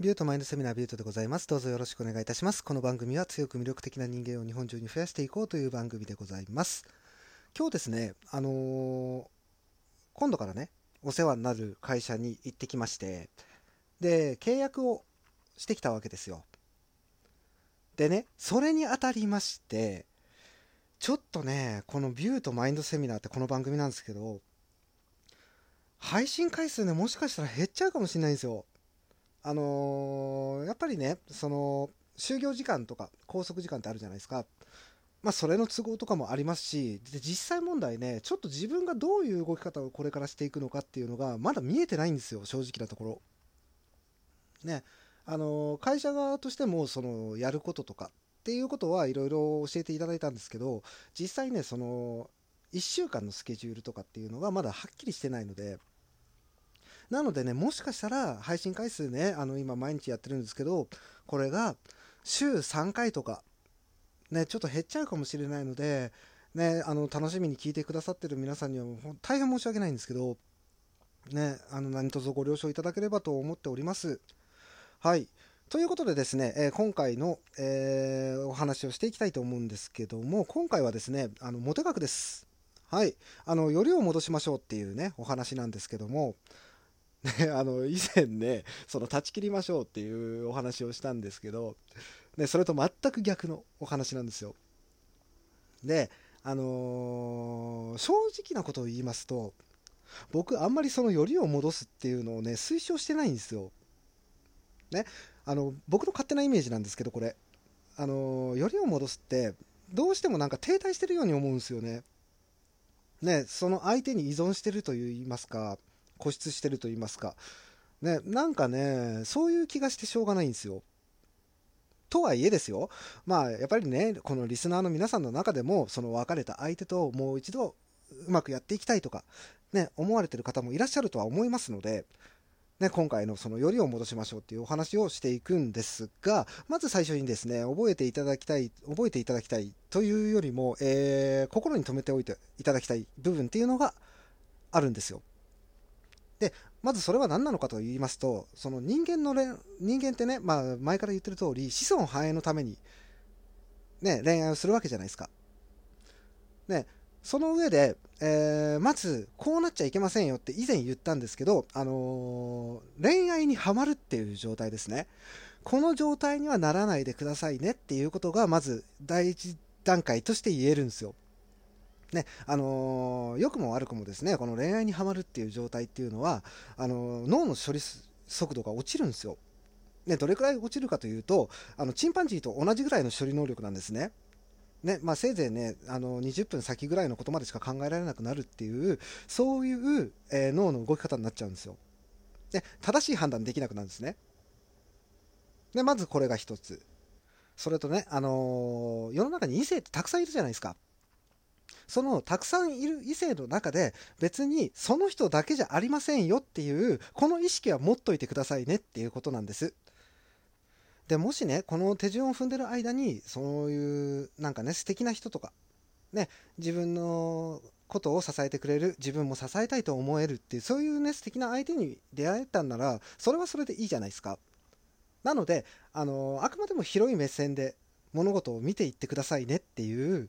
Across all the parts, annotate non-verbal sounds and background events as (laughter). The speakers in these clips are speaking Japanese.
ビュートマインドセミナービュートでございます。どうぞよろしくお願いいたします。この番組は強く魅力的な人間を日本中に増やしていこうという番組でございます。今日ですね、あのー今度からね、お世話になる会社に行ってきまして、で、契約をしてきたわけですよ。でね、それにあたりまして、ちょっとね、このビュートマインドセミナーってこの番組なんですけど、配信回数ね、もしかしたら減っちゃうかもしれないんですよ。あのーやっぱりね、その、就業時間とか拘束時間ってあるじゃないですか。まあ、それの都合とかもありますし、で実際問題ね、ちょっと自分がどういう動き方をこれからしていくのかっていうのが、まだ見えてないんですよ、正直なところ。ね、あのー会社側としても、その、やることとかっていうことはいろいろ教えていただいたんですけど、実際ね、その、1週間のスケジュールとかっていうのがまだはっきりしてないので、なのでね、もしかしたら配信回数ね、あの今毎日やってるんですけど、これが週3回とか、ね、ちょっと減っちゃうかもしれないので、ね、あの楽しみに聞いてくださってる皆さんには大変申し訳ないんですけど、ね、あの何卒ご了承いただければと思っております。はい。ということでですね、えー今回の、えーお話をしていきたいと思うんですけども、今回はですね、あの、モテ学です。はい。あの、よりを戻しましょうっていうね、お話なんですけども、ね、あの、以前ね、その、断ち切りましょうっていうお話をしたんですけど、ね、それと全く逆のお話なんですよ。で、あのー正直なことを言いますと、僕、あんまりその、よりを戻すっていうのをね、推奨してないんですよ。ね、あの、僕の勝手なイメージなんですけど、これ。あのーよりを戻すって、どうしてもなんか停滞してるように思うんですよね。ね、その相手に依存してると言いますか、固執してると言いますか。ね、なんかね、そういう気がしてしょうがないんですよ。とはいえですよ。まあ、やっぱりね、このリスナーの皆さんの中でも、その別れた相手ともう一度うまくやっていきたいとか、ね、思われてる方もいらっしゃるとは思いますので、ね、今回のそのよりを戻しましょうっていうお話をしていくんですが、まず最初にですね、覚えていただきたい、覚えていただきたいというよりも、えー心に留めておいていただきたい部分っていうのがあるんですよ。で、まずそれは何なのかと言いますと、その人間の、人間ってね、まあ前から言ってる通り、子孫繁栄のために、ね、恋愛をするわけじゃないですか。ね、その上で、えーまず、こうなっちゃいけませんよって以前言ったんですけど、あのー恋愛にはまるっていう状態ですね。この状態にはならないでくださいねっていうことが、まず第一段階として言えるんですよ。ね、あのー良くも悪くもですね、この恋愛にはまるっていう状態っていうのは、あのー脳の処理速度が落ちるんですよ。ね、どれくらい落ちるかというと、あの、チンパンジーと同じぐらいの処理能力なんですね。ね、まあ、せいぜいね、あの、20分先ぐらいのことまでしか考えられなくなるっていう、そういう、えー脳の動き方になっちゃうんですよ。で、正しい判断できなくなるんですね。で、まずこれが一つ。それとね、あのー世の中に異性ってたくさんいるじゃないですか。そのたくさんいる異性の中で別にその人だけじゃありませんよっていうこの意識は持っといてくださいねっていうことなんです。でもしねこの手順を踏んでる間にそういうなんかね素敵な人とかね自分のことを支えてくれる自分も支えたいと思えるっていうそういうね素敵な相手に出会えたんならそれはそれでいいじゃないですか。なのであのあくまでも広い目線で物事を見ていってくださいねっていう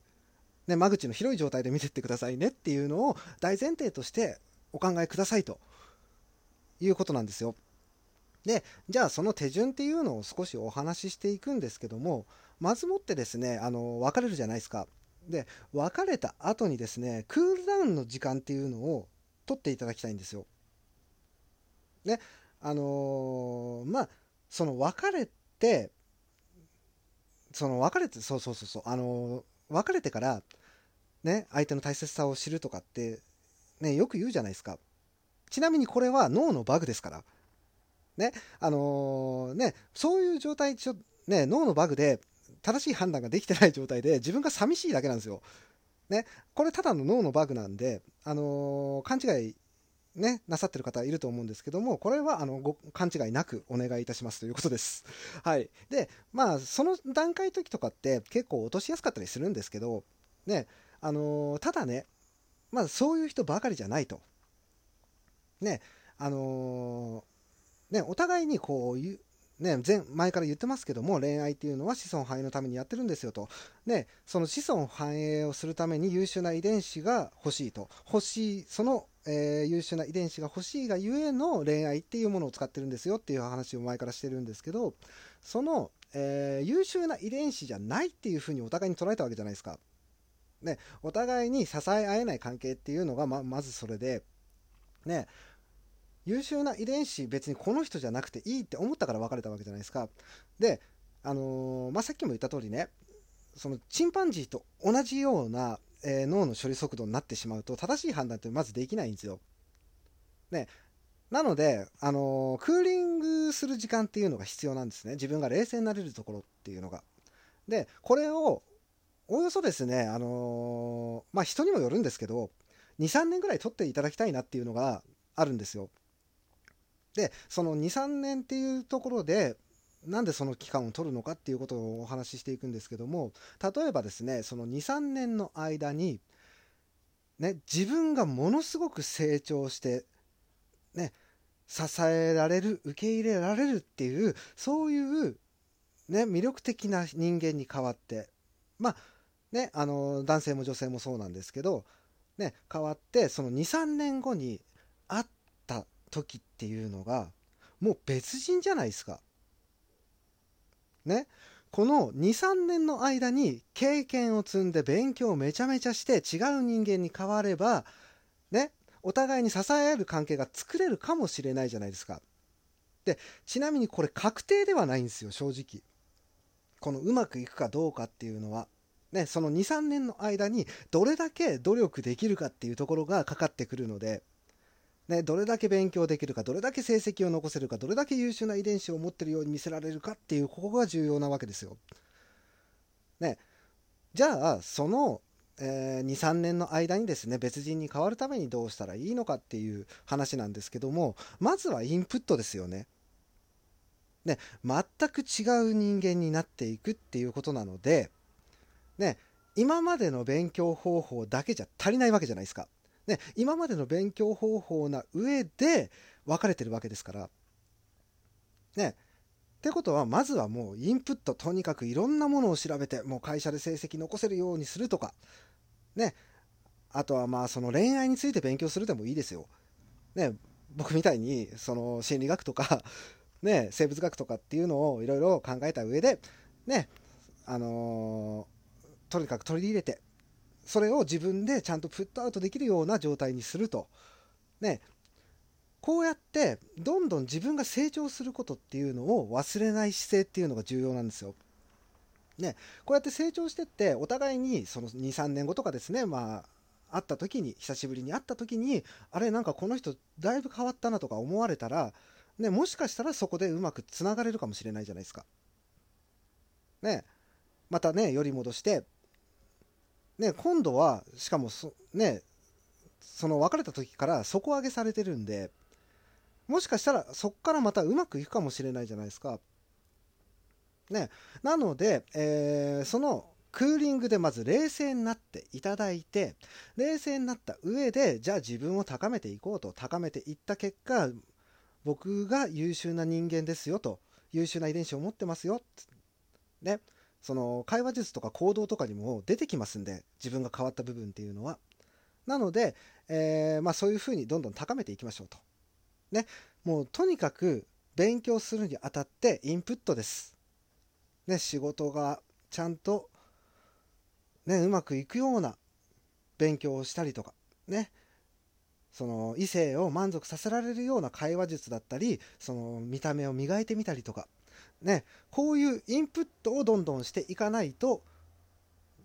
ね、間口の広い状態で見てってくださいねっていうのを大前提としてお考えくださいということなんですよ。で、じゃあその手順っていうのを少しお話ししていくんですけども、まずもってですね、あの、別れるじゃないですか。で、別れた後にですね、クールダウンの時間っていうのを取っていただきたいんですよ。ね、あのーまあ、その別れて、その別れて、そうそうそうそう、あのー別れてから、ね、相手の大切さを知るとかって、ね、よく言うじゃないですか。ちなみにこれは脳のバグですから。ね、あのーね、そういう状態、ちょ、ね、脳のバグで正しい判断ができてない状態で自分が寂しいだけなんですよ。ね、これただの脳のバグなんで、あのー勘違い、ね、なさってる方いると思うんですけども、これはあのご勘違いなくお願いいたしますということです。(laughs) はい。で、まあ、その段階時とかって結構落としやすかったりするんですけど、ね、あのただね、まあ、そういう人ばかりじゃないと。ね、あのね、お互いにこういう、ね、前前から言ってますけども恋愛っていうのは子孫繁栄のためにやってるんですよと、ね、その子孫繁栄をするために優秀な遺伝子が欲しいと欲しいその、えー、優秀な遺伝子が欲しいがゆえの恋愛っていうものを使ってるんですよっていう話を前からしてるんですけどその、えー、優秀な遺伝子じゃないっていうふうにお互いに捉えたわけじゃないですか。ね、お互いに支え合えない関係っていうのがままずそれで、ね、優秀な遺伝子別にこの人じゃなくていいって思ったから別れたわけじゃないですか。で、あのー、まあ、さっきも言った通りね、そのチンパンジーと同じような、えー、脳の処理速度になってしまうと正しい判断ってまずできないんですよ。ね、なので、あのー、クーリングする時間っていうのが必要なんですね。自分が冷静になれるところっていうのが。で、これを、おおよそですね、あのー、まあ、人にもよるんですけど、2、3年ぐらい取っていただきたいなっていうのがあるんですよ。でその23年っていうところでなんでその期間を取るのかっていうことをお話ししていくんですけども例えばですねその23年の間に、ね、自分がものすごく成長して、ね、支えられる受け入れられるっていうそういう、ね、魅力的な人間に変わってまあねあの男性も女性もそうなんですけど、ね、変わってその23年後に会った時っていうのがもう別人じゃないですか。ね。この23年の間に経験を積んで勉強をめちゃめちゃして違う人間に変わればねお互いに支え合える関係が作れるかもしれないじゃないですか。でちなみにこれ確定ではないんですよ正直。このうまくいくかどうかっていうのは。ね、その23年の間にどれだけ努力できるかっていうところがかかってくるのでね、どれだけ勉強できるかどれだけ成績を残せるかどれだけ優秀な遺伝子を持ってるように見せられるかっていうここが重要なわけですよ。ね、じゃあその、えー、23年の間にですね別人に変わるためにどうしたらいいのかっていう話なんですけどもまずはインプットですよね。ね全く違う人間になっていくっていうことなので、ね、今までの勉強方法だけじゃ足りないわけじゃないですか。ね、今までの勉強方法な上で分かれてるわけですから。ね。ってことは、まずはもうインプット、とにかくいろんなものを調べて、もう会社で成績残せるようにするとか、ね。あとはまあその恋愛について勉強するでもいいですよ。ね。僕みたいに、その心理学とかね、生物学とかっていうのをいろいろ考えた上で、ね、あのー、とにかく取り入れて、それを自分でちゃんとプットアウトできるような状態にすると。ね、こうやってどんどん自分が成長することっていうのを忘れない姿勢っていうのが重要なんですよ。ね、こうやって成長してってお互いにその23年後とかですねまあ会った時に久しぶりに会った時にあれなんかこの人だいぶ変わったなとか思われたら、ね、もしかしたらそこでうまくつながれるかもしれないじゃないですか。ねまたねより戻してね、今度は、しかもそ、ね、その別れた時から底上げされてるんで、もしかしたらそこからまたうまくいくかもしれないじゃないですか。ね。なので、えー、そのクーリングでまず冷静になっていただいて、冷静になった上で、じゃあ自分を高めていこうと、高めていった結果、僕が優秀な人間ですよと、優秀な遺伝子を持ってますよ。ね。その会話術とか行動とかにも出てきますんで自分が変わった部分っていうのは。なので、えー、まあ、そういうふうにどんどん高めていきましょうと。ね。もうとにかく勉強するにあたってインプットです。ね。仕事がちゃんとねうまくいくような勉強をしたりとか。ね。その異性を満足させられるような会話術だったりその見た目を磨いてみたりとか。ね、こういうインプットをどんどんしていかないと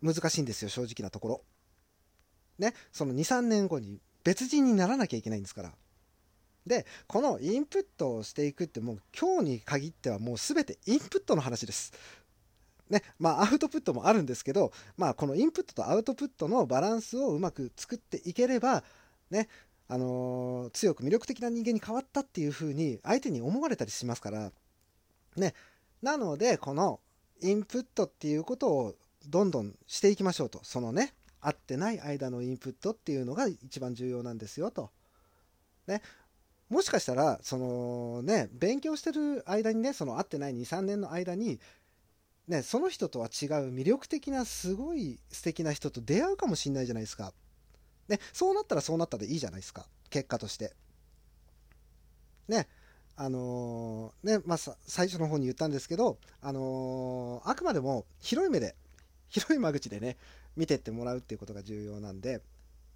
難しいんですよ、正直なところ。ね、その2、3年後に別人にならなきゃいけないんですから。で、このインプットをしていくってもう今日に限ってはもう全てインプットの話です。ね、まあアウトプットもあるんですけど、まあこのインプットとアウトプットのバランスをうまく作っていければ、ね、あのー、強く魅力的な人間に変わったっていう風に相手に思われたりしますから、ね。なので、このインプットっていうことをどんどんしていきましょうと。そのね、合ってない間のインプットっていうのが一番重要なんですよと。ね。もしかしたら、そのね、勉強してる間にね、その会ってない2、3年の間に、ね、その人とは違う魅力的なすごい素敵な人と出会うかもしんないじゃないですか。ね、そうなったらそうなったでいいじゃないですか。結果として。ね、あのー、ね、まあ、最初の方に言ったんですけど、あのー、あくまでも広い目で、広い間口でね、見てってもらうっていうことが重要なんで、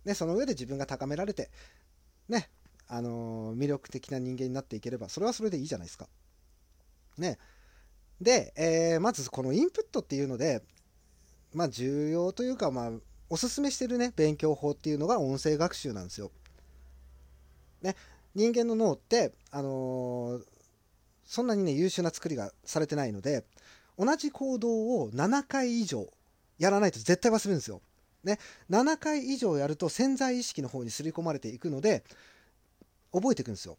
ね、その上で自分が高められて、ね、あのー、魅力的な人間になっていければ、それはそれでいいじゃないですか。ね。で、えー、まずこのインプットっていうので、まあ重要というか、まあ、おすすめしてるね、勉強法っていうのが音声学習なんですよ。ね、人間の脳って、あのー、そんなにね、優秀な作りがされてないので、同じ行動を7回以上やらないと絶対忘れるんですよ。ね、7回以上やると潜在意識の方に刷り込まれていくので覚えていくんですよ。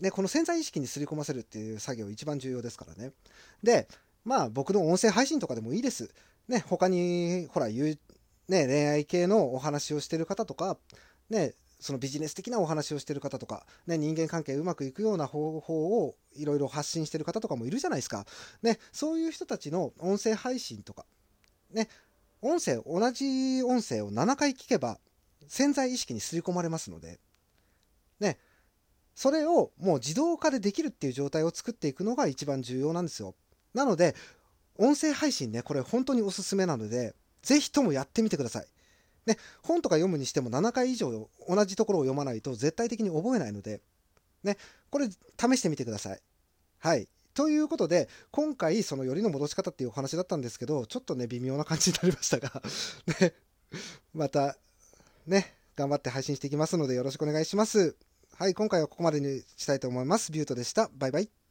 でこの潜在意識に刷り込ませるっていう作業一番重要ですからね。でまあ僕の音声配信とかでもいいです。ね他にほら言う、ね、恋愛系のお話をしてる方とか、ね、そのビジネス的なお話をしてる方とか、ね、人間関係うまくいくような方法をいろいろ発信してる方とかもいるじゃないですか。ね、そういう人たちの音声配信とか、ね、音声、同じ音声を7回聞けば、潜在意識に刷り込まれますので、ね、それをもう自動化でできるっていう状態を作っていくのが一番重要なんですよ。なので、音声配信ね、これ本当におすすめなので、ぜひともやってみてください。ね、本とか読むにしても7回以上同じところを読まないと絶対的に覚えないので、ね、これ試してみてください。はい。ということで、今回、そのよりの戻し方っていうお話だったんですけど、ちょっとね、微妙な感じになりましたが (laughs) ね、また、ね、頑張って配信していきますので、よろしくお願いします。はい、今回はここまでにしたいと思います。ビュートでした。バイバイ。